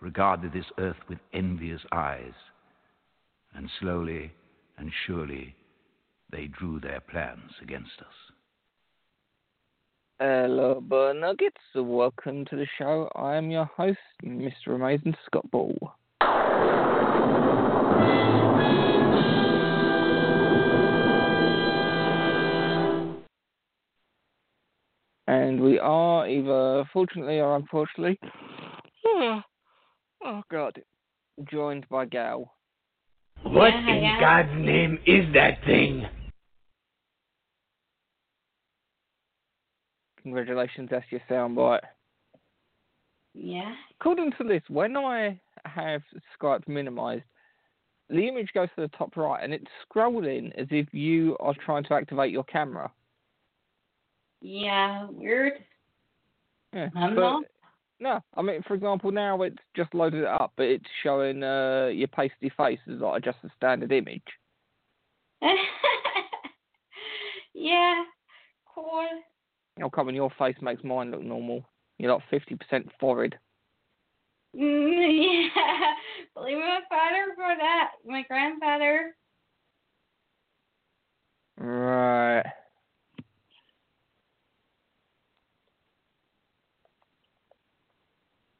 regarded this earth with envious eyes. And slowly and surely, they drew their plans against us. Hello, Bird Nuggets. Welcome to the show. I am your host, Mr. Amazing Scott Bull. And we are either fortunately or unfortunately, oh, oh God, joined by Gal. What Yeah, in yeah. God's name is that thing? Congratulations, that's your soundbite. Yeah. According to this, when I have Skype minimized, the image goes to the top right and it's scrolling as if you are trying to activate your camera. Yeah. Weird. Yeah. I'm but- not. No, I mean, for example, now it's just loaded it up, but it's showing uh, your pasty face as like just a standard image. yeah. Cool. Oh, come on, your face makes mine look normal. You're like fifty percent forehead. Mm, yeah. Blame my father for that. My grandfather. Right.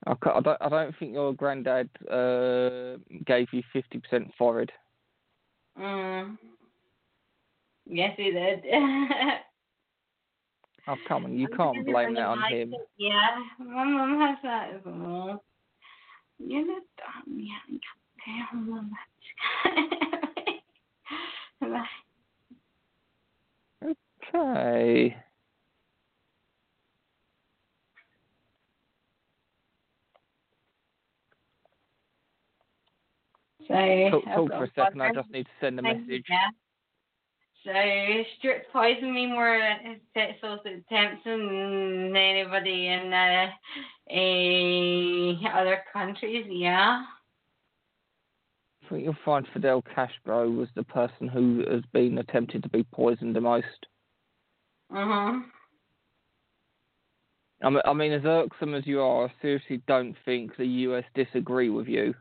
I I don't. I don't think your granddad uh, gave you fifty percent forehead. Mm. Yes, he did. Oh, come on, you can't blame that on him. it. Yeah, my mom has that as well. You're not dumb, yeah. On. Bye. Okay. So, Talk, I've talk got for a second. I just need to send a message. Yeah. So, strict poisoning me more sexual attempts than anybody in uh, uh, other countries, yeah. I think you'll find Fidel Castro was the person who has been attempted to be poisoned the most. Uh-huh. I mean, as irksome as you are, I seriously don't think the US disagree with you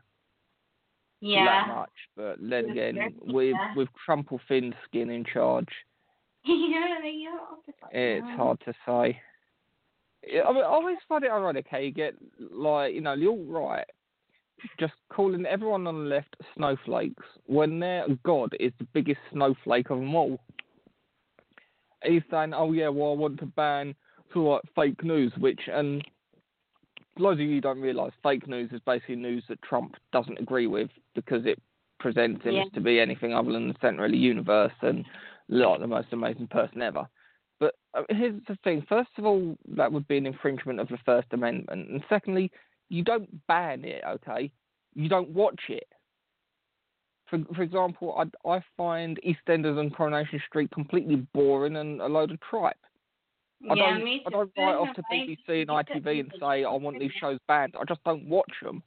that Yeah. much. But then again, with yeah. with Crumple Finn's skin in charge, yeah, yeah. it's hard to say. I mean, I always find it ironic how you get like you know the alt right just calling everyone on the left snowflakes when their god is the biggest snowflake of them all. He's saying, "Oh yeah, well I want to ban sort of like fake news," which and loads of you don't realise fake news is basically news that Trump doesn't agree with because it presents him Yeah. to be anything other than the centre of the universe and like the most amazing person ever. But uh, here's the thing: first of all, that would be an infringement of the First Amendment, and secondly, you don't ban it. Okay, you don't watch it. For for example, I I find EastEnders and Coronation Street completely boring and a load of tripe. I yeah, don't me I don't write off to BBC and ITV and say I want these shows banned. I just don't watch them.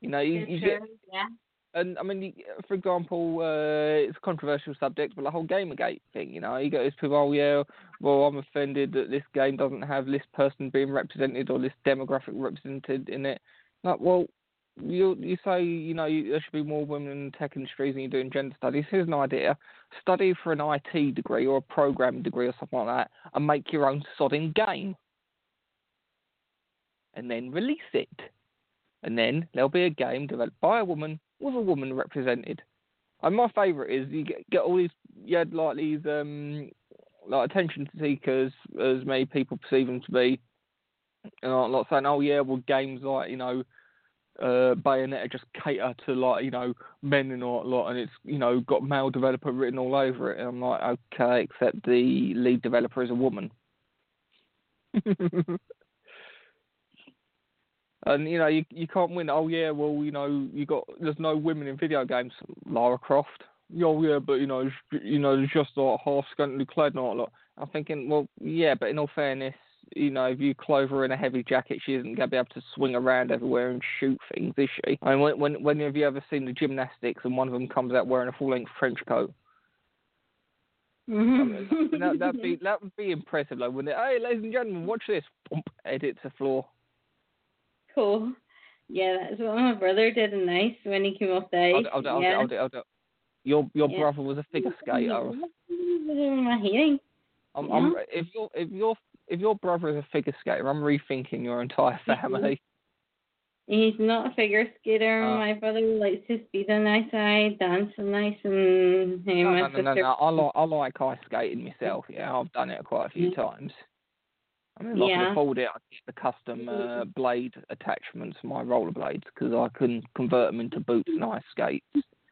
You know, you, you get yeah. and I mean, for example, uh, it's a controversial subject, but the whole Gamergate thing, you know, you get these people, oh yeah, well, I'm offended that this game doesn't have this person being represented or this demographic represented in it. Like, well, you you say, you know, you, there should be more women in tech industries and you're doing gender studies. Here's an idea: study for an IT degree or a programming degree or something like that, and make your own sodding game, and then release it and then there'll be a game developed by a woman with a woman represented. And my favourite is you get, get all these you had like these um like attention seekers as many people perceive them to be, and like saying, oh yeah, well games like you know. Uh, Bayonetta just cater to like you know men and all that lot, and it's you know got male developer written all over it. And I'm like, okay, except the lead developer is a woman. And you know you you can't win. Oh yeah, well you know you got there's no women in video games. Lara Croft. Oh yeah, but you know you know there's just like half scantily clad and all that. Lot. I'm thinking, well yeah, but in all fairness, you know if you clothe her in a heavy jacket, she isn't gonna be able to swing around everywhere and shoot things, is she? I mean, when when when have you ever seen the gymnastics and one of them comes out wearing a full length trench coat? Mm-hmm. I mean, that, that'd be that would be impressive, like wouldn't it? Hey, ladies and gentlemen, watch this. Bump, edit to floor. cool. Yeah, that's what my brother did in Nice when he came off the ice. Hold it, hold it, hold it, yeah. hold it, hold it. Your your Yeah. brother was a figure skater. I'm, I'm, if your if your if your brother is a figure skater, I'm rethinking your entire mm-hmm. family. He's not a figure skater. Oh. my brother likes to speed on ice dance on ice, and hey, no, my no, no, no, sister. no. I like I like ice skating myself. Yeah, I've done it quite a few Yeah. times. I mean, if I Yeah. can afford it, I get the custom uh, mm-hmm. blade attachments for my rollerblades because I can convert them into boots and ice skates.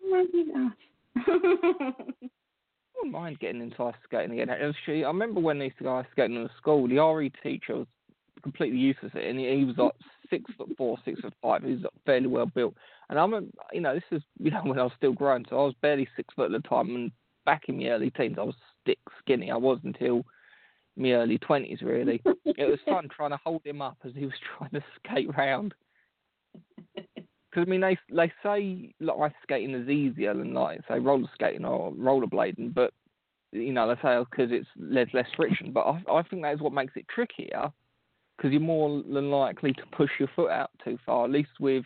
Oh Wouldn't mind getting into ice skating again. Actually, I remember when I used to go ice skating in school, the RE teacher was completely useless and he he was like six foot four, six foot five. He was like, fairly well built. And I'm, a, you know, this is you know when I was still growing, so I was barely six foot at the time. And back in my early teens, I was stick skinny. I was until my early twenties, really. it was fun trying to hold him up as he was trying to skate round. Because I mean, they they say like ice skating is easier than like say roller skating or rollerblading, but you know they say because it's there's less friction. But I I think that is what makes it trickier because you're more than likely to push your foot out too far. At least with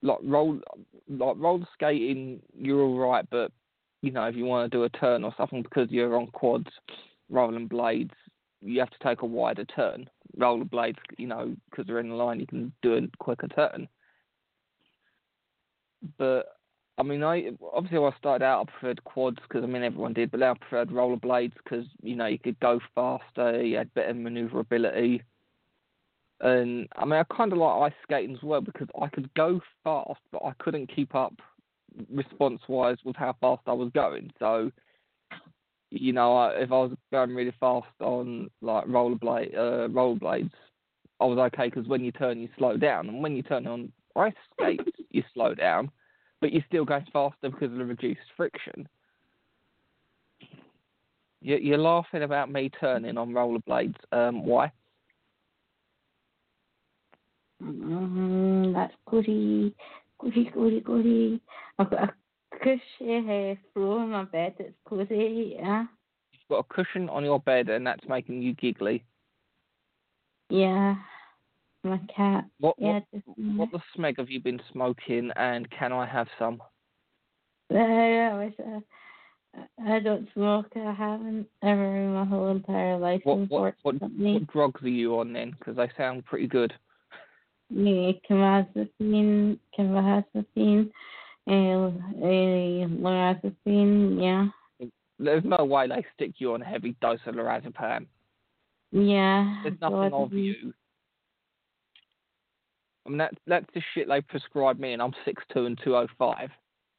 like roll like roller skating, you're all right, but you know if you want to do a turn or something because you're on quads rather than blades, you have to take a wider turn. Rollerblades, you know, because they're in the line, you can do a quicker turn but I mean, I obviously when I started out, I preferred quads because I mean everyone did, but then I preferred rollerblades because you know you could go faster, you had better manoeuvrability, and I mean I kind of like ice skating as well because I could go fast, but I couldn't keep up response-wise with how fast I was going. So, you know, I, if I was going really fast on like rollerblade uh, rollerblades, I was okay because when you turn, you slow down, and when you turn on ice skates, you slow down, but you're still going faster because of the reduced friction. You, you're laughing about me turning on rollerblades. Um, why? Mm, that's goody, goody, goody, goody. I've got a cushy uh, floor on my bed that's cozy, yeah. You've got a cushion on your bed, and that's making you giggly. Yeah. My cat. What Yeah, what, what the smeg have you been smoking, and can I have some? yeah. I uh, I I don't smoke. I haven't ever in my whole entire life. What what what, what drugs are you on then? Because they sound pretty good. Yeah, carbamazepine, carbamazepine, and uh, lorazepam. Yeah, There's no way they stick you on a heavy dose of lorazepam. yeah. There's nothing of you. I mean, that, that's the shit they prescribed me, and I'm six two and 205.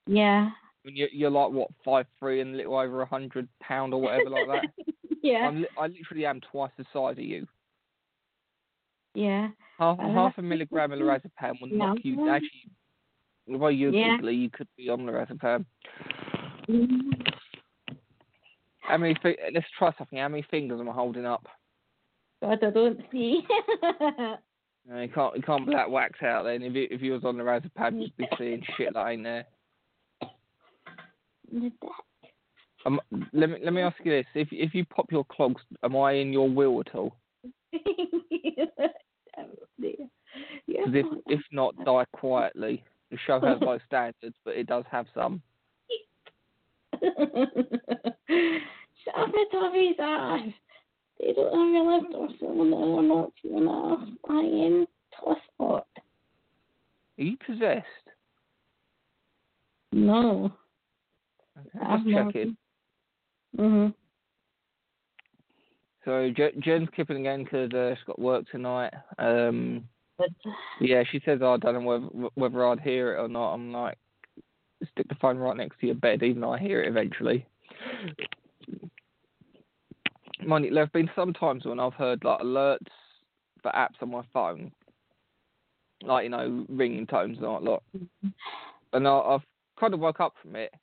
Yeah. I mean, you're, you're like, what, five three and a little over a 100 pound or whatever like that? yeah. I'm I literally am twice the size of you. yeah. Half, Uh, half a milligram of lorazepam will knock you, Yeah. actually, although you're Yeah. you could be on lorazepam. Mm. How many, let's try something. How many fingers am I holding up? God, I don't see. No, you can't, you can't black wax out then. If you, if you was on lorazepam, you'd be seeing shit that ain't there. Um, let me let me ask you this: if if you pop your clogs, am I in your will at all? Because if if not, die quietly. The show has low standards, but it does have some. Shove it his ass. They don't have a lift or someone that will knock you in a flying toss spot. Are you possessed? No. Okay, I'm checking. Mhm. So Je- Jen's skipping again because uh, she's got work tonight. Um, yeah, she says "Oh, I don't know whether whether I'd hear it or not. I'm like, stick the phone right next to your bed, even though I hear it eventually. Mind you, there have been some times when I've heard like alerts for apps on my phone, like you know, ringing tones and all that lot. And I, I've kind of woke up from it,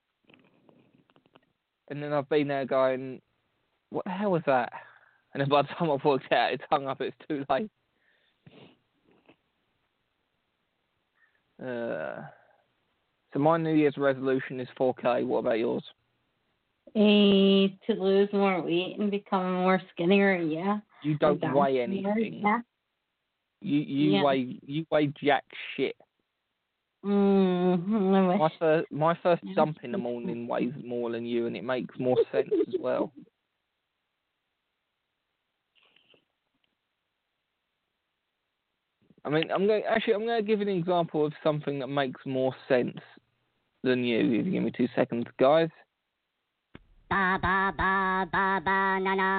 and then I've been there going, "What the hell was that?" And then by the time I've worked out, it's hung up. It's too late. Uh, so my New Year's resolution is 4K. What about yours? Eh, to lose more weight and become more skinnier, yeah. You don't weigh anything. Yeah. You you Yeah. weigh you weigh jack shit. Mm. My first my first jump in the morning weighs more than you, and it makes more sense as well. I mean, I'm going actually. I'm going to give an example of something that makes more sense than you. If you give me two seconds, guys. Ba ba ba ba ba na na.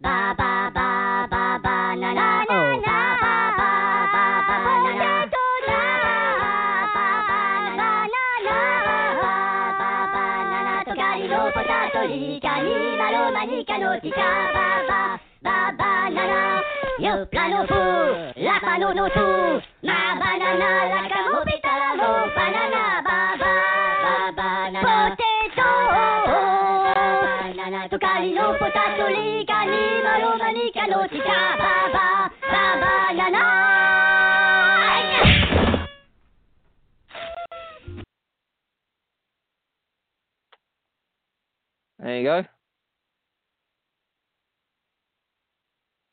Ba ba ba ba ba na na. Oh. Ba ba ba ba ba na na. Ba ba ba na na. Ba ba na na. Tocali lo potato lì cani malo manica notica. Ba ba ba ba na na. Yo plano fu la panono tu. Ma banana la camopita la lo banana. Banana tocali lo potato lì cani malo manica notica. Ba ba ba. There you go.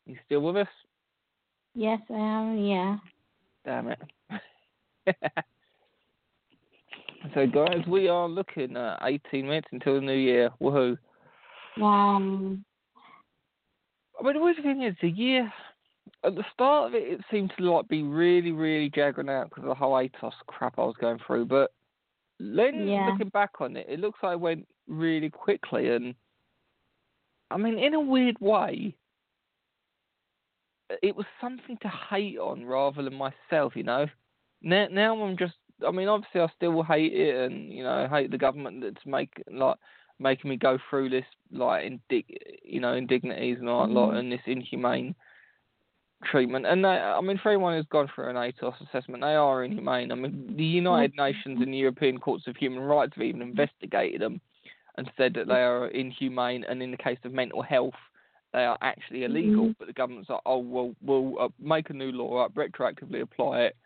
You still with us? Yes, I am, yeah. Damn it. so, guys, we are looking at 18 minutes until the new year. Woohoo. Um, I mean, the weird thing is, the year, at the start of it, it seemed to like be really, really jagging out because of the whole ATOS crap I was going through. But then, Yeah. looking back on it, it looks like it went really quickly. And, I mean, in a weird way, it was something to hate on rather than myself, you know. Now, now I'm just. I mean, obviously, I still hate it, and you know, hate the government that's making like making me go through this like indig, you know, indignities and all that lot, Mhm. and this inhumane treatment. And they, I mean, for anyone who's gone through an ATOS assessment, they are inhumane. I mean, the United Nations and the European Courts of Human Rights have even investigated them and said that they are inhumane, and in the case of mental health, they are actually illegal. Mhm. But the government's like, oh well, we'll uh, make a new law up, retroactively apply it,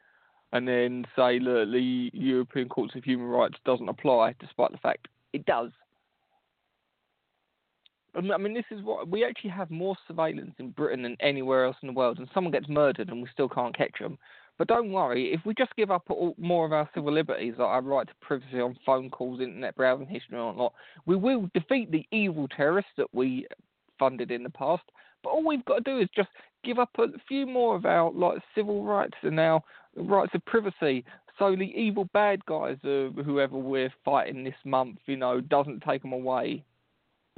and then say that the European Courts of Human Rights doesn't apply, despite the fact it does. I mean- this is what we actually have more surveillance in Britain than anywhere else in the world, and someone gets murdered and we still can't catch them. But don't worry, if we just give up all, more of our civil liberties, like our right to privacy on phone calls, internet browsing history, and whatnot, we will defeat the evil terrorists that we funded in the past. But all we've got to do is just give up a few more of our like civil rights and our rights of privacy, so the evil bad guys of whoever we're fighting this month, you know, doesn't take them away.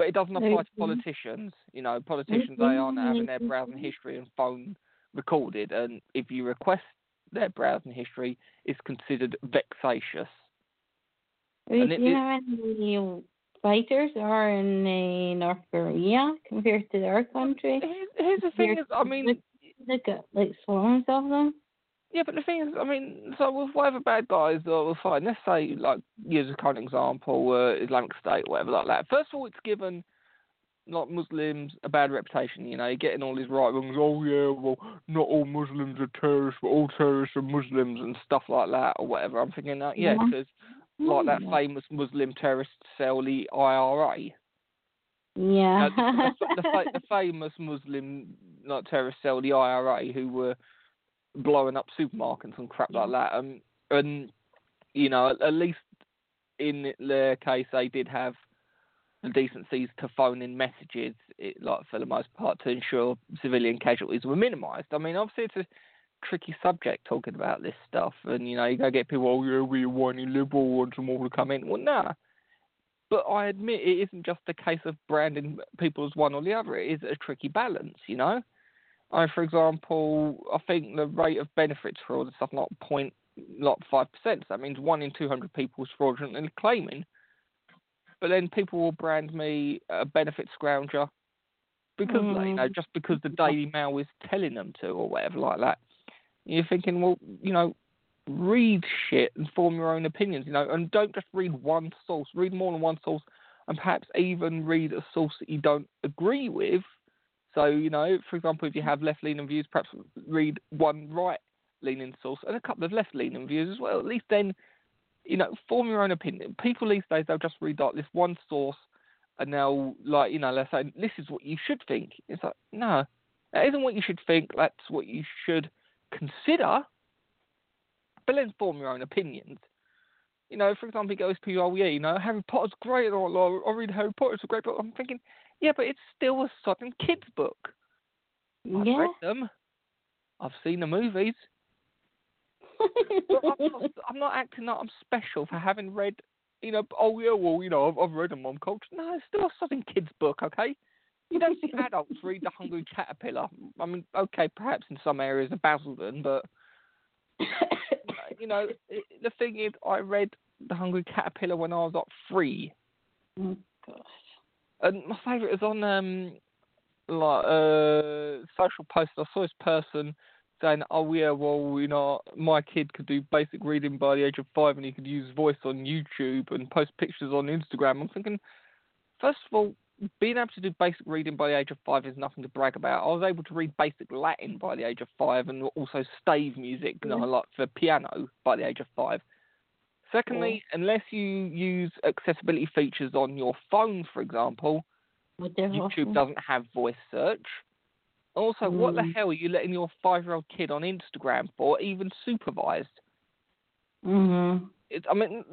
But it doesn't apply to politicians. You know, politicians they aren't having their browsing history and phone recorded, and if you request their browsing history, it's considered vexatious. do And it- you have any fighters are in uh, North Korea compared to their country? Here's, here's the thing: is, I mean, Look at like swarms of them. Yeah, but the thing is, I mean, so with whatever bad guys that we're fighting, let's say, like, use a current example, uh, Islamic State, whatever like that. First of all, it's given, like, Muslims a bad reputation, you know, you're getting all these right wings, oh, yeah, well, not all Muslims are terrorists, but all terrorists are Muslims and stuff like that, or whatever. I'm thinking, that, yeah, Yeah. because, like, that famous Muslim terrorist cell, the IRA, Yeah. uh, the, the, fa- the famous Muslim like terrorist cell, the IRA, who were blowing up supermarkets and crap like that. Um, and you know, at, at least in their case, they did have the decencies to phone in messages, it, like for the most part, to ensure civilian casualties were minimised. I mean, obviously, it's a tricky subject talking about this stuff, and you know, you go get people, oh yeah, we're whiny liberal, want them all to come in. Well, nah. But I admit it isn't just a case of branding people as one or the other. It is a tricky balance, you know. I, for example, I think the rate of benefits fraud and stuff like point like five percent. So that means one in two hundred people is fraudulently claiming. But then people will brand me a benefit scrounger because like, you know mm. just because the Daily Mail is telling them to or whatever like that. You're thinking, well, you know, read shit and form your own opinions, you know, and don't just read one source. Read more than one source, and perhaps even read a source that you don't agree with. So, you know, for example, if you have left-leaning views, perhaps read one right-leaning source and a couple of left-leaning views as well. At least then, you know, form your own opinion. People these days they'll just read like this one source, and they'll like, you know, they'll say this is what you should think. It's like no, that isn't what you should think. That's what you should consider but then form your own opinions. You know, for example, he goes to oh yeah, you know, Harry Potter's great, oh, or, or I read Harry Potter, it's a great book. I'm thinking, yeah, but it's still a sodden kids book. I've yeah. read them. I've seen the movies. But I'm, not, I'm not acting like I'm special for having read, you know. Oh yeah, well, you know, I've, I've read a mom culture. No, it's still a sodden kids book, okay? You don't see adults read The Hungry Caterpillar. I mean, okay, perhaps in some areas of Basildon, but you know, it, the thing is, I read The Hungry Caterpillar when I was like three, oh gosh. And my favourite is on um like uh social post. I saw this person saying, "Oh yeah, well, you know, my kid could do basic reading by the age of five, and he could use voice on YouTube and post pictures on Instagram." I'm thinking, first of all, being able to do basic reading by the age of five is nothing to brag about. I was able to read basic Latin by the age of five and also stave music, you know, like for piano by the age of five. Secondly, unless you use accessibility features on your phone, for example, YouTube doesn't have voice search. Also, what the Mm. hell are you letting your five year old kid on Instagram for, even supervised? Mhm. It, I mean,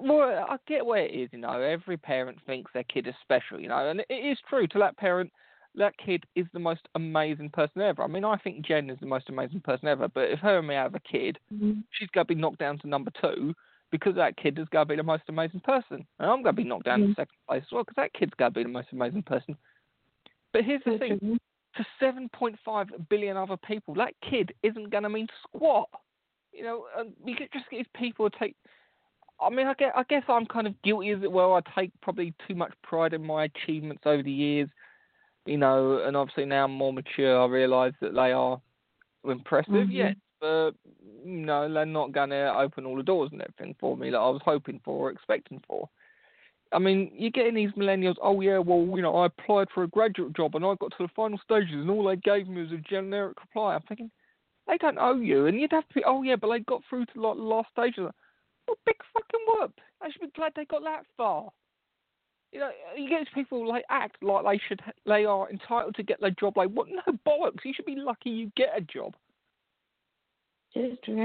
well, I get where it is. You know, every parent thinks their kid is special. You know, and it is true to that parent. That kid is the most amazing person ever. I mean, I think Jen is the most amazing person ever. But if her and me have a kid, Mhm. she's going to be knocked down to number two because that kid is going to be the most amazing person, and I'm going to be knocked down to Mhm. second place as well because that kid's going to be the most amazing person. But here's the thing: to 7.5 billion other people, that kid isn't going to mean squat. You know, and you could just get these people to take. I mean, I guess, I guess I'm kind of guilty as well. I take probably too much pride in my achievements over the years, you know, and obviously now I'm more mature. I realise that they are impressive, Mhm. yes, but know, they're not going to open all the doors and everything for me that I was hoping for or expecting for. I mean, you're getting these millennials, oh yeah, well, you know, I applied for a graduate job and I got to the final stages and all they gave me was a generic reply. I'm thinking, they don't owe you. And you'd have to be, oh yeah, but they got through to the last stages. Well, big fucking whoop. I should be glad they got that far. You know, you get these people like act like they should, they are entitled to get their job. Like, what? No bollocks. You should be lucky you get a job.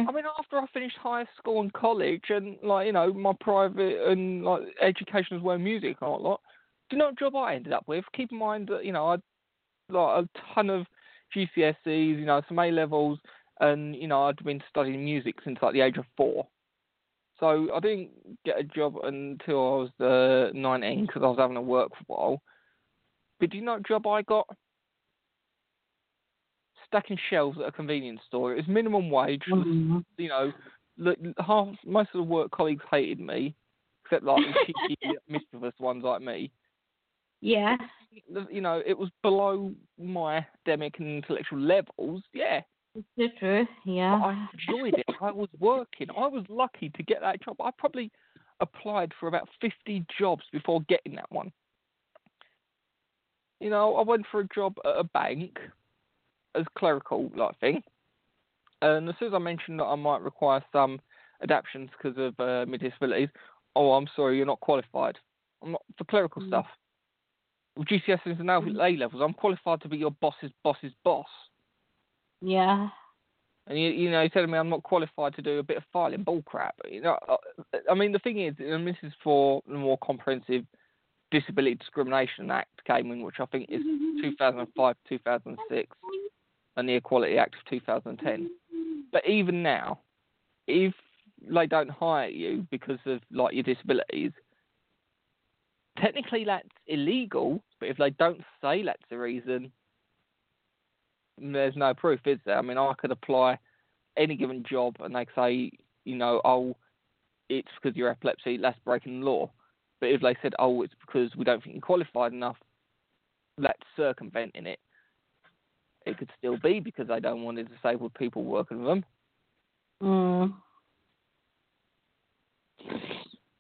I mean, after I finished high school and college, and like you know, my private and like education as well, music and all that. Do you know what job I ended up with? Keep in mind that you know I like a ton of GCSEs, you know, some A levels, and you know I'd been studying music since like the age of four. So I didn't get a job until I was uh, 19 because I was having to work for a while. But do you know what job I got? Stacking shelves at a convenience store. It was minimum wage. Mhm. You know, look, half most of the work colleagues hated me, except like the cheeky, mischievous ones like me. Yeah. You know, it was below my academic and intellectual levels. Yeah, It's true. but Yeah. I enjoyed it. I was working. I was lucky to get that job. I probably applied for about 50 jobs before getting that one. You know, I went for a job at a bank as clerical like thing, and as soon as I mentioned that I might require some adaptations because of uh, my disabilities, oh, I'm sorry, you're not qualified. I'm not for clerical Mm. stuff. With GCSEs and now A levels, I'm qualified to be your boss's boss's boss. Yeah. And you, you know, you're telling me I'm not qualified to do a bit of filing bull crap. You know, uh, I mean, the thing is, and this is for the more comprehensive Disability Discrimination Act came in, which I think is 2005, 2006, and the Equality Act of 2010. But even now, if they don't hire you because of like your disabilities, technically that's illegal. But if they don't say that's the reason, there's no proof, is there? I mean, I could apply any given job and they say, you know, oh, it's because you're epilepsy, that's breaking the law. But if they said, oh, it's because we don't think you're qualified enough, that's circumventing it. It could still be because they don't want the disabled people working with them. Mm.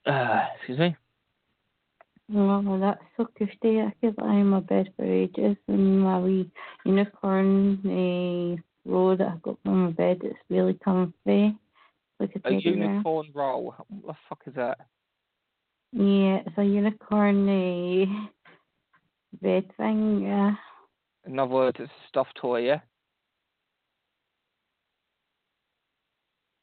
Uh, excuse me. Oh, that's so cushy. I could lie in my bed for ages and my wee unicorn uh, roll that I got on my bed. It's really comfy. Like a A unicorn roll. What the fuck is that? Yeah, it's a unicorn uh, bed thing. Yeah. In other words, it's a stuffed toy, yeah.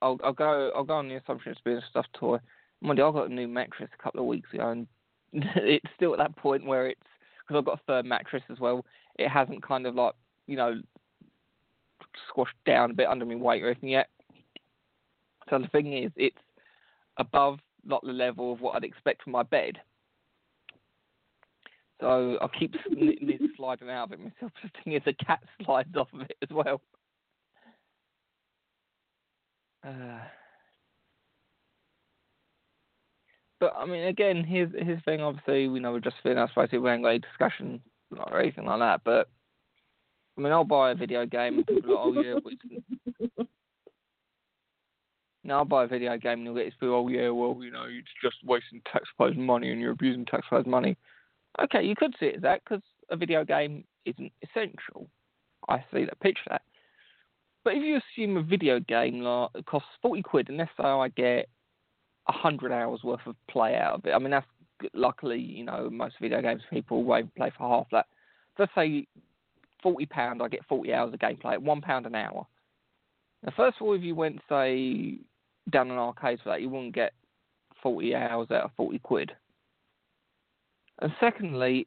I'll I'll go I'll go on the assumption it's being a stuffed toy. You, I got a new mattress a couple of weeks ago, and it's still at that point where it's because I've got a third mattress as well. It hasn't kind of like you know squashed down a bit under my weight or anything yet. So the thing is, it's above like the level of what I'd expect from my bed. So I keep sliding out of it myself. The thing is, a cat slides off of it as well. Uh, but I mean, again, his his thing. Obviously, we know we're just feeling. I suppose ain't got a discussion or anything like that. But I mean, I'll buy a video game and people are like, oh yeah, now I'll buy a video game and you'll get this people, oh yeah, well, you know, it's just wasting taxpayers' money and you're abusing taxpayers' money. Okay, you could see it as that because a video game isn't essential. I see that, picture that. But if you assume a video game like costs forty quid, and let's say I get hundred hours worth of play out of it, I mean that's luckily you know most video games people won't play for half that. Let's say forty pound, I get forty hours of gameplay at one pound an hour. Now, first of all, if you went say down an arcade for that, you wouldn't get forty hours out of forty quid. And secondly,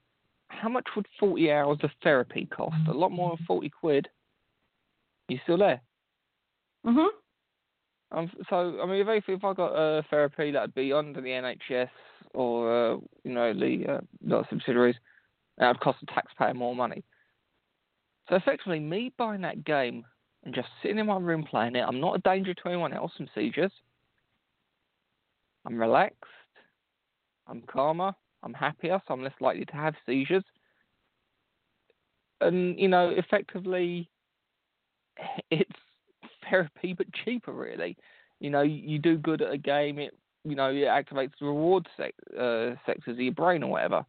how much would 40 hours of therapy cost? A lot more than 40 quid. You still there? Mhm. Um, so, I mean, if, if I got uh, therapy, that'd be under the NHS or, uh, you know, the uh, the subsidiaries. That would cost the taxpayer more money. So, effectively, me buying that game and just sitting in my room playing it, I'm not a danger to anyone else from seizures. I'm relaxed. I'm calmer. I'm happier, so I'm less likely to have seizures. And, you know, effectively, it's therapy but cheaper, really. You know, you do good at a game, it, you know, it activates the reward sec- uh, sectors of your brain or whatever.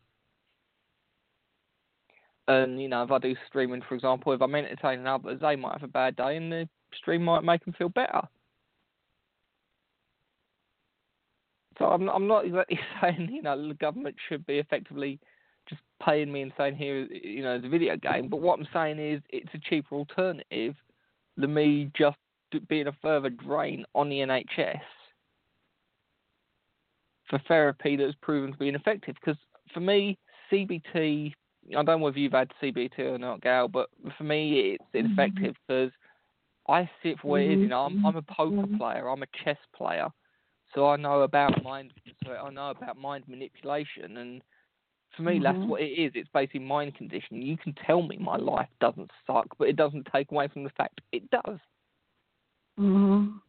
And, you know, if I do streaming, for example, if I'm entertaining others, they might have a bad day and the stream might make them feel better. So I'm not, I'm not exactly saying you know the government should be effectively just paying me and saying here you know the video game, but what I'm saying is it's a cheaper alternative than me just being a further drain on the NHS for therapy that's proven to be ineffective. Because for me, CBT, I don't know whether you've had CBT or not, Gal, but for me it's mm-hmm. ineffective because I see it for what it is. You know, I'm, I'm a poker mm-hmm. player, I'm a chess player so I know about mind. So I know about mind manipulation, and for me, that's Mhm. what it is. It's basically mind conditioning. You can tell me my life doesn't suck, but it doesn't take away from the fact it does. Mhm.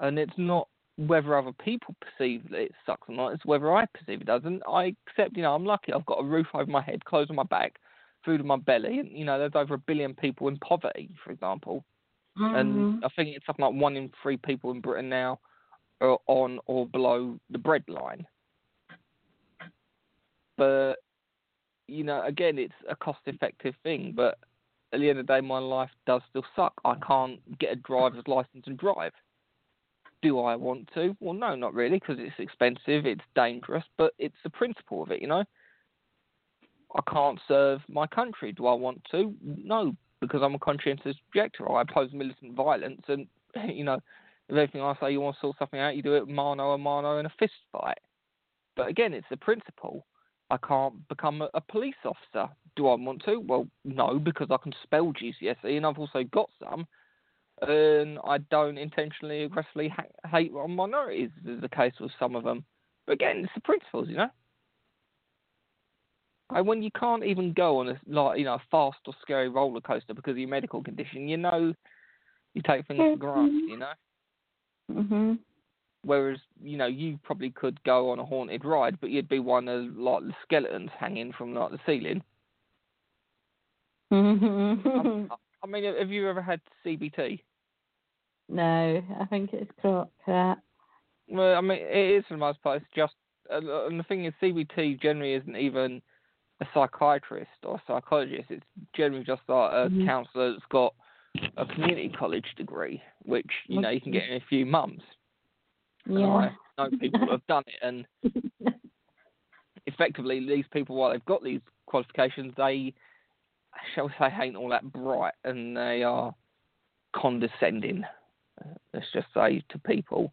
And it's not whether other people perceive that it sucks or not. It's whether I perceive it does. And I accept. You know, I'm lucky. I've got a roof over my head, clothes on my back, food in my belly, and you know, there's over a billion people in poverty, for example. Mhm. and I think it's something like one in three people in Britain now are on or below the bread line. But you know, again, it's a cost-effective thing. But at the end of the day, my life does still suck. I can't get a driver's license and drive. Do I want to? Well, no, not really, because it's expensive, it's dangerous, but it's the principle of it, you know. I can't serve my country. Do I want to? No, because I'm a conscientious objector. I oppose militant violence, and you know, if everything I say you want to sort something out, you do it mano a mano in a fist fight. But again, it's the principle. I can't become a, a police officer. Do I want to? Well, no, because I can spell GCSE, and I've also got some. And I don't intentionally aggressively ha- hate on minorities, as the case with some of them. But again, it's the principles, you know. And when you can't even go on a like you know fast or scary roller coaster because of your medical condition, you know you take things for granted, you know. Mhm. Whereas you know you probably could go on a haunted ride, but you'd be one of like the skeletons hanging from like the ceiling. Mhm. I, mean, have you ever had CBT? no, I think it's crap. Well, I mean, it is for the most part. It's just, uh, and the thing is, CBT generally isn't even a psychiatrist or psychologist. It's generally just like a Mhm. counsellor that's got a community college degree, which you know you can get in a few months. Yeah. I know people have done it, and effectively, these people, while they've got these qualifications, they, shall we say, ain't all that bright, and they are condescending. Let's just say to people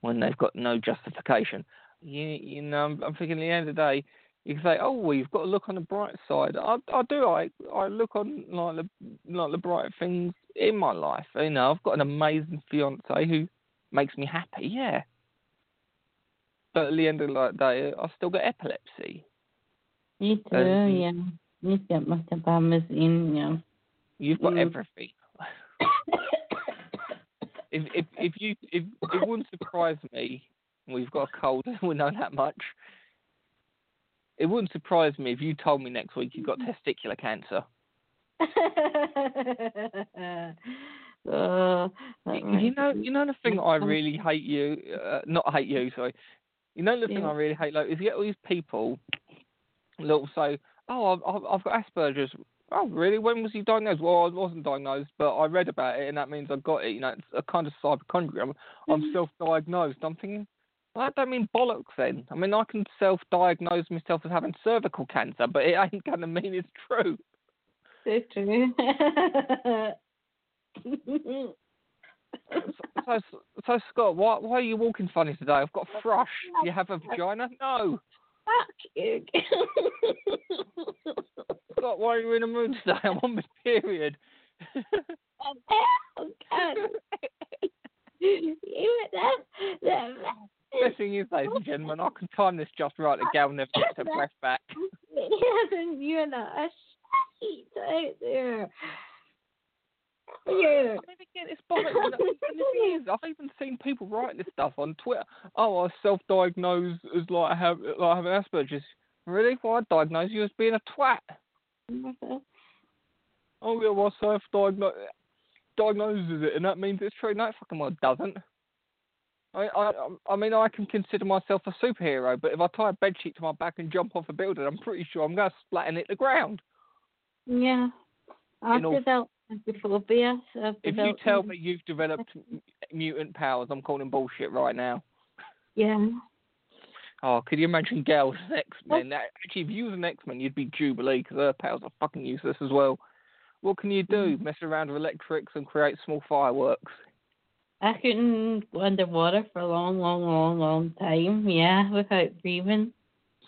when they've got no justification. You, you know, I'm, I'm thinking at the end of the day, you can say, "Oh, well, you've got to look on the bright side." I, I do. I, I look on like the like the bright things in my life. You know, I've got an amazing fiance who makes me happy. Yeah, but at the end of the day, I still got epilepsy. Me too, Um, yeah. You've got metabamazine, yeah. You've got Mm. everything. if if if you if it wouldn't surprise me, we've got a cold. We know that much. It wouldn't surprise me if you told me next week you've got testicular cancer. that You, know, you know the thing I really hate you, uh, not hate you, sorry. You know the thing Yeah. I really hate, like, is you get all these people that will say, "Oh, I've, I've got Asperger's." Oh, really? When was you diagnosed? Well, I wasn't diagnosed, but I read about it, and that means I got it. You know, it's a kind of hypochondria. I'm, I'm self-diagnosed. I'm thinking, that don't mean bollocks. Then, I mean, I can self-diagnose myself as having cervical cancer, but it ain't gonna mean it's true. so true. So, so Scott, why why are you walking funny today? I've got thrush. Do you have a vagina? No. Fuck you. Scott, why are you in a mood today? I'm on my period. oh, God. you that, that, Best thing is, ladies and gentlemen, I can time this just right. The gal never gets her breath back. You're not a out there. Yeah. I mean, again, it's bollocks. And the thing is, I've even seen people write this stuff on Twitter. Oh, I self-diagnose as like I have like I have Asperger's. Really? Well, I diagnose you as being a twat. Oh yeah, well, self-diagnose diagnoses it, and that means it's true. No, it fucking well doesn't. I, I, I mean, I can consider myself a superhero, but if I tie a bedsheet to my back and jump off a building, I'm pretty sure I'm going to splat and hit the ground. Yeah. I've all- developed phobia. So If you tell me you've developed mutant powers, I'm calling bullshit right now. Yeah. Oh, could you imagine as X Men? Actually, if you was an X Men, you'd be Jubilee because her powers are fucking useless as well. What can you do? Mess around with electrics and create small fireworks. I couldn't go underwater for a long, long, long, long time. Yeah, without breathing.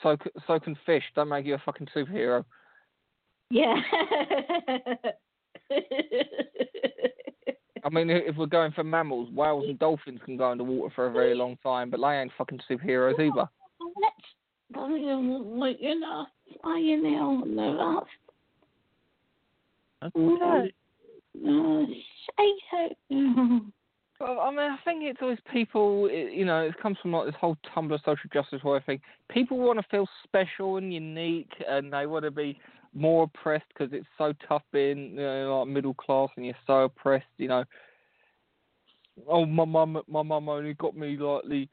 So, so can fish. Don't make you a fucking superhero. Yeah. I mean, if we're going for mammals, whales and dolphins can go underwater for a very long time, but they ain't fucking superheroes either. But you're not flying now. No, Okay. no, shite out. Well, I mean, I think it's always people. You know, it comes from like this whole Tumblr social justice warrior thing. People want to feel special and unique, and they want to be more oppressed because it's so tough being you know, like middle class, and you're so oppressed. You know, oh my mum, my mum only got me like the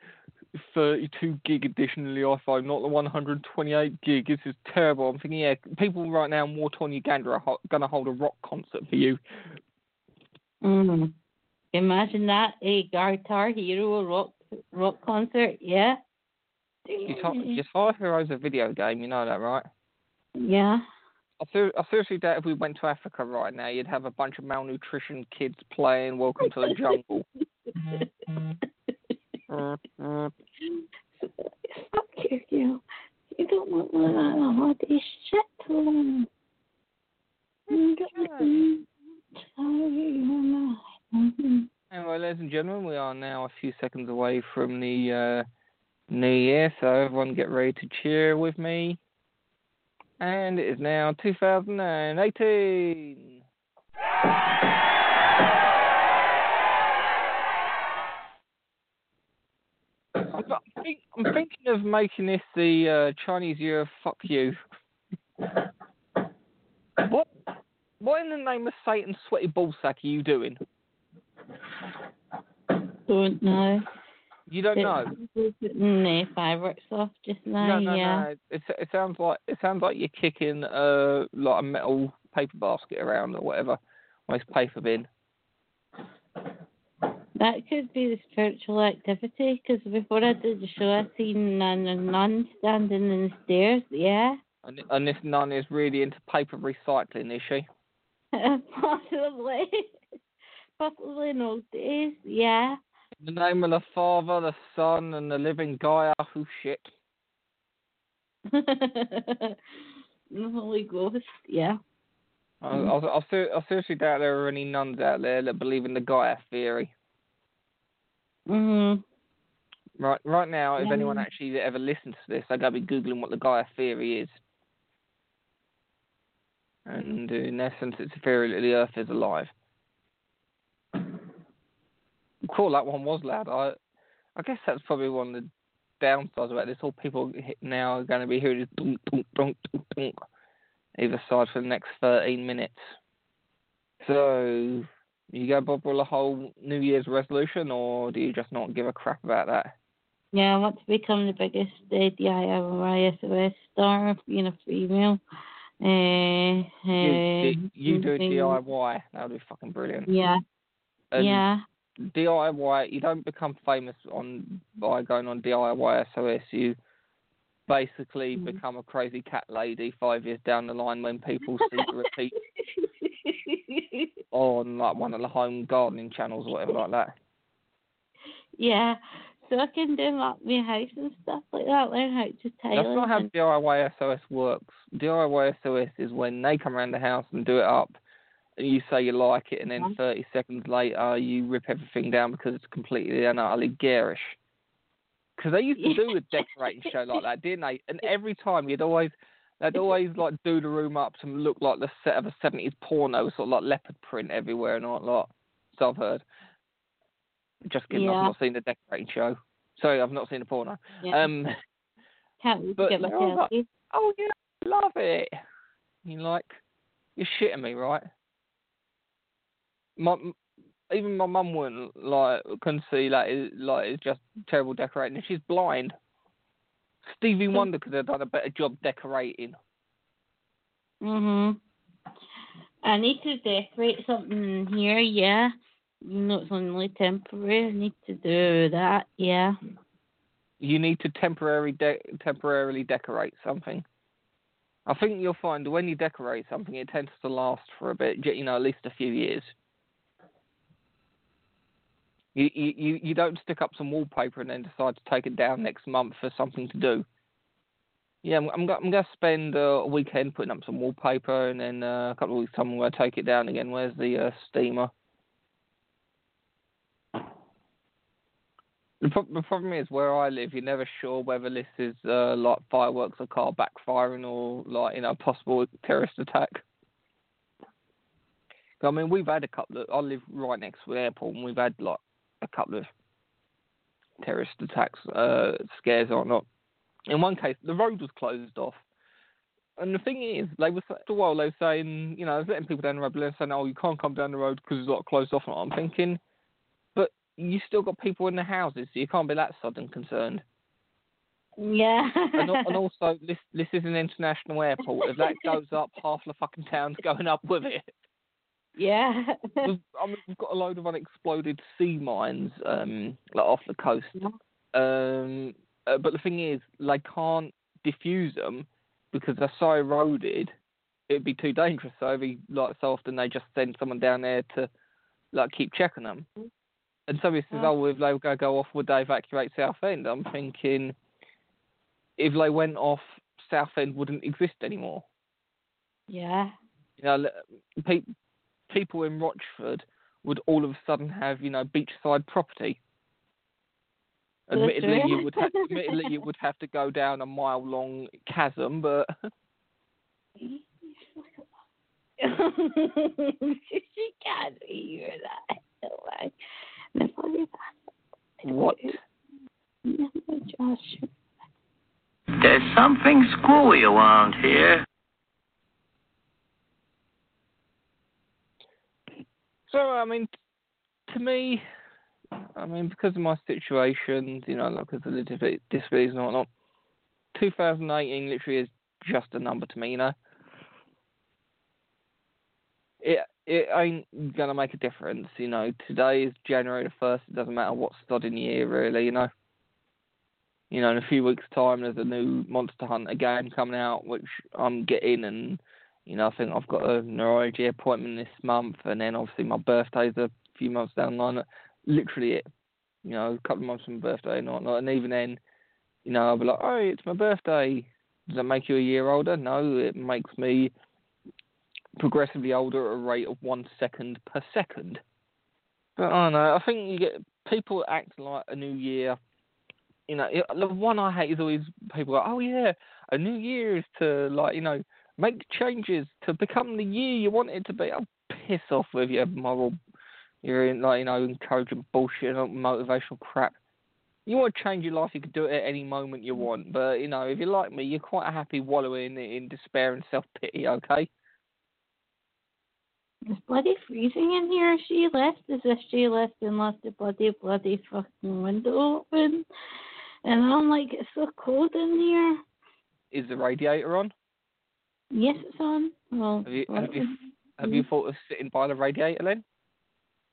32 gig edition of the iPhone, not the 128 gig. This is terrible. I'm thinking, yeah, people right now in war torn Uganda are ho- going to hold a rock concert for you. Mm. Imagine that a Guitar Hero rock rock concert. Yeah. Guitar, Hero's a video game, you know that, right? Yeah. I, ser- I seriously doubt if we went to Africa right now, you'd have a bunch of malnutrition kids playing Welcome to the Jungle. Mm-hmm. Fuck you, you. You don't want none of this shit. You don't want Ladies and gentlemen, we are now a few seconds away from the uh, New Year, so everyone get ready to cheer with me. And it is now 2018. I'm, I'm thinking of making this the uh, Chinese Year of Fuck You. What? What in the name of Satan's sweaty ballsack are you doing? Don't know. You don't know. No, fireworks off just now. No, no, yeah. no. It it sounds like it sounds like you're kicking uh like a metal paper basket around or whatever, or it's paper bin. That could be the spiritual activity because before I did the show, I seen nun and nun standing in the stairs. Yeah, And and this nun is really into paper recycling, is she? possibly, in old days. Yeah. In the name of the Father, the Son, and the living Gaia who shit. the Holy Ghost. Yeah. I, I, I, I seriously doubt there are any nuns out there that believe in the Gaia theory. Mhm. Right, right now, if anyone actually ever listens to this, they're going to be googling what the Gaia theory is. And in essence, it's a theory that the Earth is alive. Cool, that one was loud. I, I guess that's probably one of the downsides about this. All people now are going to be hearing is dunk, dunk, dunk, dunk, dunk, either side for the next 13 minutes. So, you go Bob with a whole New Year's resolution, or do you just not give a crap about that? Yeah, I want to become the biggest DIY SOS star, being a female. Uh, You, uh, you do DIY. That would be fucking brilliant. Yeah, And yeah. DIY. You don't become famous on by going on DIY SOS. You basically Mhm. become a crazy cat lady five years down the line when people see the repeat on like one of the home gardening channels or whatever like that. yeah, so I can do like my house and stuff like that. Learn how to tailor. That's not how DIY SOS works. DIY SOS is when they come around the house and do it up, you say you like it, and then Mhm. 30 seconds later you rip everything down because it's completely and utterly garish. Because they used to do a decorating show like that, didn't they? And every time you'd always, they'd always like do the room up to look like the set of a 70s porno, sort of like leopard print everywhere and all that. So I've heard. Just kidding, I've not seen the decorating show. Sorry, I've not seen the porno. yeah. Um. Can't but get they're all myself. like- oh yeah, I love it. You like, you're shitting me, right? My even my mum wouldn't like couldn't see like it, like it's just terrible decorating. She's blind. Stevie Hmm. Wonder could have done a better job decorating. Mhm. I need to decorate something here. Yeah. You know it's only temporary. I need to do that. Yeah. You need to temporarily de- temporarily decorate something. I think you'll find when you decorate something, it tends to last for a bit. You know, at least a few years. You, you you don't stick up some wallpaper and then decide to take it down next month for something to do. Yeah, I'm I'm, I'm going to spend uh, a weekend putting up some wallpaper, and then uh, a couple of weeks time I'm going to take it down again. Where's the uh, steamer? The, pro- the problem is where I live, you're never sure whether this is uh, like fireworks or car backfiring or like you know possible terrorist attack. I mean, we've had a couple of. I live right next to the airport, and we've had like a couple of terrorist attacks, uh, scares or not. In one case, the road was closed off, and the thing is, they were after a while they were saying, you know, letting people down the road, but they're saying, oh, you can't come down the road because it's like closed off. And I'm thinking, but you still got people in the houses, so you can't be that sudden concerned. Yeah. And, and also, this this is an international airport. If that goes up, half the fucking town's going up with it. Yeah. We've, I mean, we've got a load of unexploded sea mines, um, like off the coast. Um, uh, but the thing is, they can't diffuse them because they're so eroded. It'd be too dangerous. So every like so often they just send someone down there to like keep checking them. And so he says. "Oh, if they to go off, would they evacuate Southend?" I'm thinking, if they went off, Southend wouldn't exist anymore. yeah. You know, pe- people in Rochford would all of a sudden have, you know, beachside property. Admittedly, you would ha- admittedly you would have to go down a mile long chasm, but she can't hear that. What? There's something screwy around here. So I mean, to me, I mean, because of my situation, you know, like of the dis- disabilities and whatnot, 2018 literally is just a number to me, you know. It it ain't gonna make a difference, you know. Today is January the first. It doesn't matter what in the year, really, you know. You know, in a few weeks' time, there's a new Monster Hunter game coming out, which I'm getting, and you know, I think I've got a neurology appointment this month, and then obviously my birthday's a few months down the line. Literally, it, you know, a couple of months from birthday and whatnot, and even then, you know, I'll be like, oh, it's my birthday. Does that make you a year older? No, it makes me progressively older at a rate of one second per second. But I don't know. I think you get people act like a new year. You know, the one I hate is always people go, "Oh yeah, a new year is to like you know make changes to become the year you want it to be." I'll piss off with your moral. You're in like you know encouraging bullshit and motivational crap. You want to change your life, you can do it at any moment you want. But you know, if you're like me, you're quite happy wallowing in despair and self pity. Okay. It's bloody freezing in here. She left as if she left and left the bloody, bloody fucking window open. And I'm like, it's so cold in here. Is the radiator on? Yes, it's on. Well, Have you have you have you thought of sitting by the radiator then?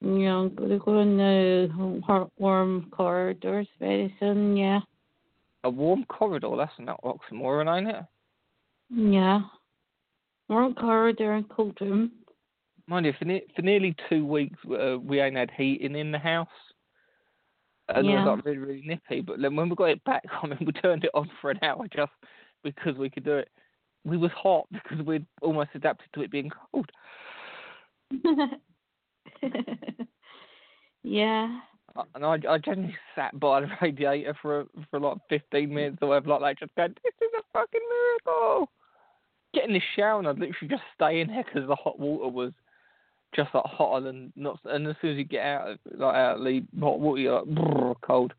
yeah, I'm going to go in the warm corridors very soon, yeah. A warm corridor. That's not oxymoron, ain't it? Yeah. Warm corridor and cold room. Mind you, for, ne- for nearly two weeks, uh, we ain't had heating in the house. And it was got really, really nippy. But then when we got it back, I mean, we turned it on for an hour just because we could do it. We was hot because we'd almost adapted to it being cold. yeah. Uh, And I, I genuinely sat by the radiator for for like 15 minutes or whatever like that, just going, this is a fucking miracle. Get in the shower and I'd literally just stay in there because the hot water was just like hotter than not. And as soon as you get out of like out of the hot water, you're like cold.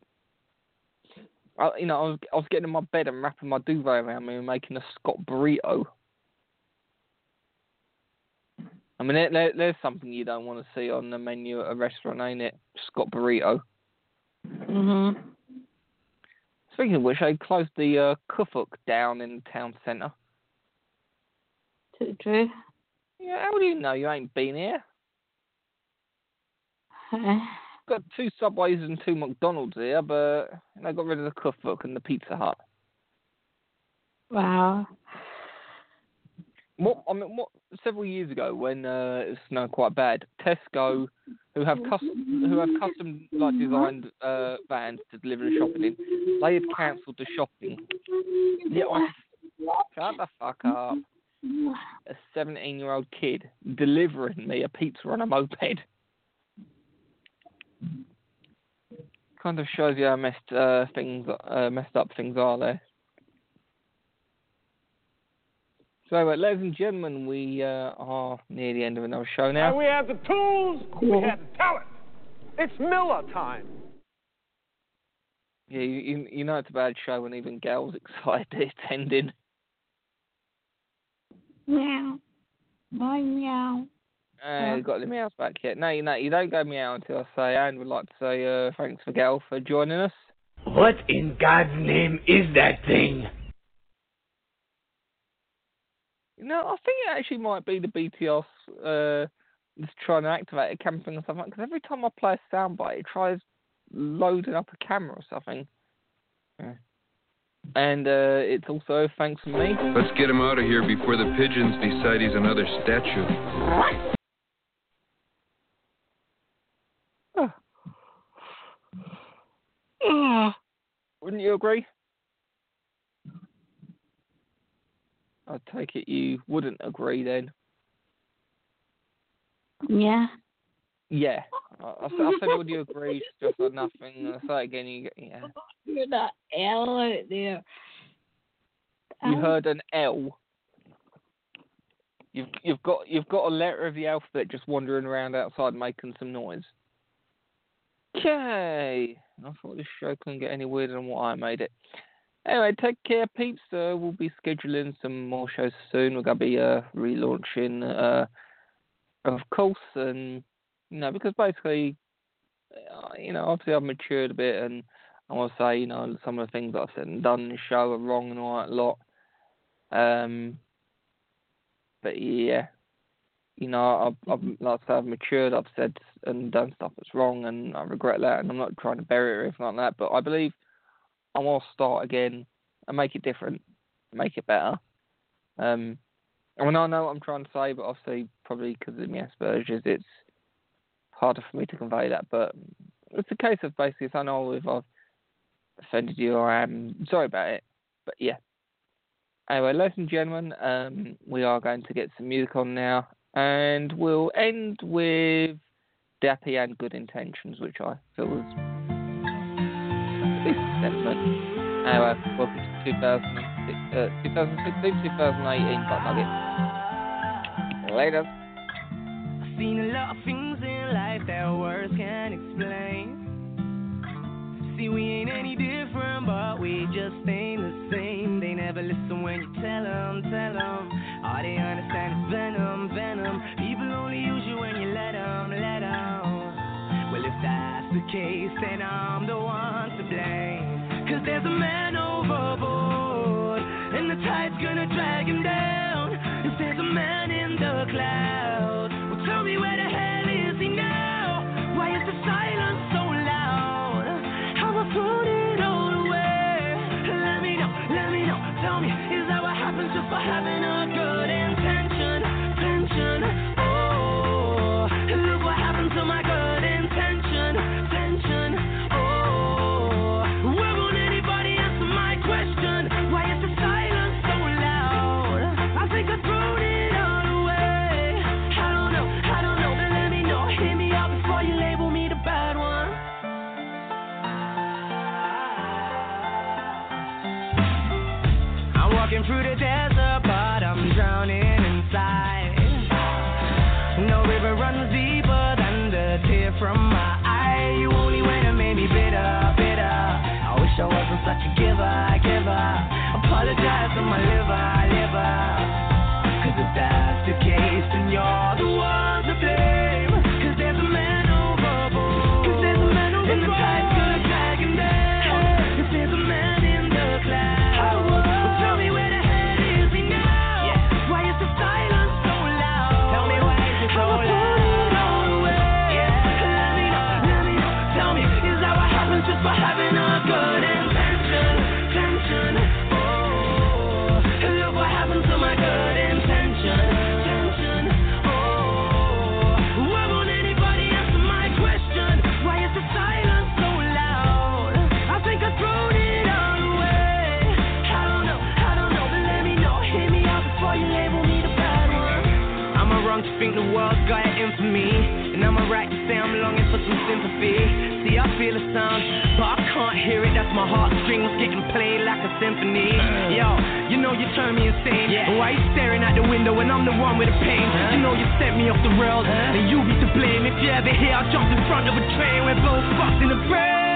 I, you know, I was I was getting in my bed and wrapping my duvet around me and making a Scott burrito. I mean, there, there, there's something you don't want to see on the menu at a restaurant, ain't it? Scott burrito. Mhm. Speaking of which, they closed the uh, Kufuk down in the town centre. Too true. Yeah, how do you know you ain't been here? Got two Subways and two McDonald's here, but they got rid of the Kufuk and the Pizza Hut. wow. What I mean, what several years ago when uh, it snowed quite bad, Tesco, who have custom who have custom like designed uh, vans to deliver the shopping in, they had cancelled the shopping. Yeah, I, shut the fuck up. A 17 year old kid delivering me a pizza on a moped. Kind of shows you how messed uh, things uh, messed up things are there. So, uh, ladies and gentlemen, we uh, are near the end of another show now. And we have the tools, we have the talent. It's Miller time. Yeah, you, you, you know it's a bad show when even Gal's excited it's ending. Meow. Bye, meow. Uh, Yeah. got the meows back yet? No, you know, you don't go meow until I say, and would like to say uh, thanks for Gal for joining us. What in God's name is that thing? You know, I think it actually might be the BTOS uh, that's trying to activate a camera thing or something. Because every time I play a soundbite, it tries loading up a camera or something. Yeah. And uh, it's also thanks to me. Let's get him out of here before the pigeons decide he's another statue. Wouldn't you agree? I take it you wouldn't agree then. Yeah. Yeah. I, I, said- I said, would you agree? It's just like nothing. I say again, you, yeah. You're that L out there. You Um, heard an L. You've you've got you've got a letter of the alphabet just wandering around outside making some noise. Okay. I thought this show couldn't get any weirder than what I made it. Anyway, take care, peeps. Uh, we'll be scheduling some more shows soon. We're gonna be uh, relaunching, uh, of course, and you know because basically uh, you know, obviously I've matured a bit, and I want to say, you know, some of the things I've said and done in the show are wrong and all that lot. Um, but yeah, you know, I've, I've like I I've matured. I've said and done stuff that's wrong, and I regret that. And I'm not trying to bury it or anything like that. But I believe I want to start again and make it different, make it better. Um, I mean, I know what I'm trying to say, but obviously, probably because of my Asperger's, it's harder for me to convey that. But it's a case of basically, if I know if I've offended you or I'm sorry about it. But yeah. Anyway, ladies and gentlemen, um, we are going to get some music on now, and we'll end with Dappy and Good Intentions, which I feel was this sentiment. Anyway, welcome to 2006, uh, 2016, 2018 Butt Nugget. Later. I've seen a lot of things in life that words can't explain. See, we ain't any different, but we just ain't the same. They never listen when you tell them, tell them. All they understand is venom, venom. People only use you when you let them, let them. Well, if that's the case, then I'm the one to blame. Cause there's a man overboard, and the tide's gonna drag think the world's got it in for me. And I'm a right to say I'm longing for some sympathy. See, I feel a sound, but I can't hear it. That's my heartstrings getting played like a symphony. Yo, you know you turn me insane. Why you staring at the window when I'm the one with the pain? You know you set me off the rails, and you be to blame. If you ever hear I jumped in front of a train, we're both fucked in the brain.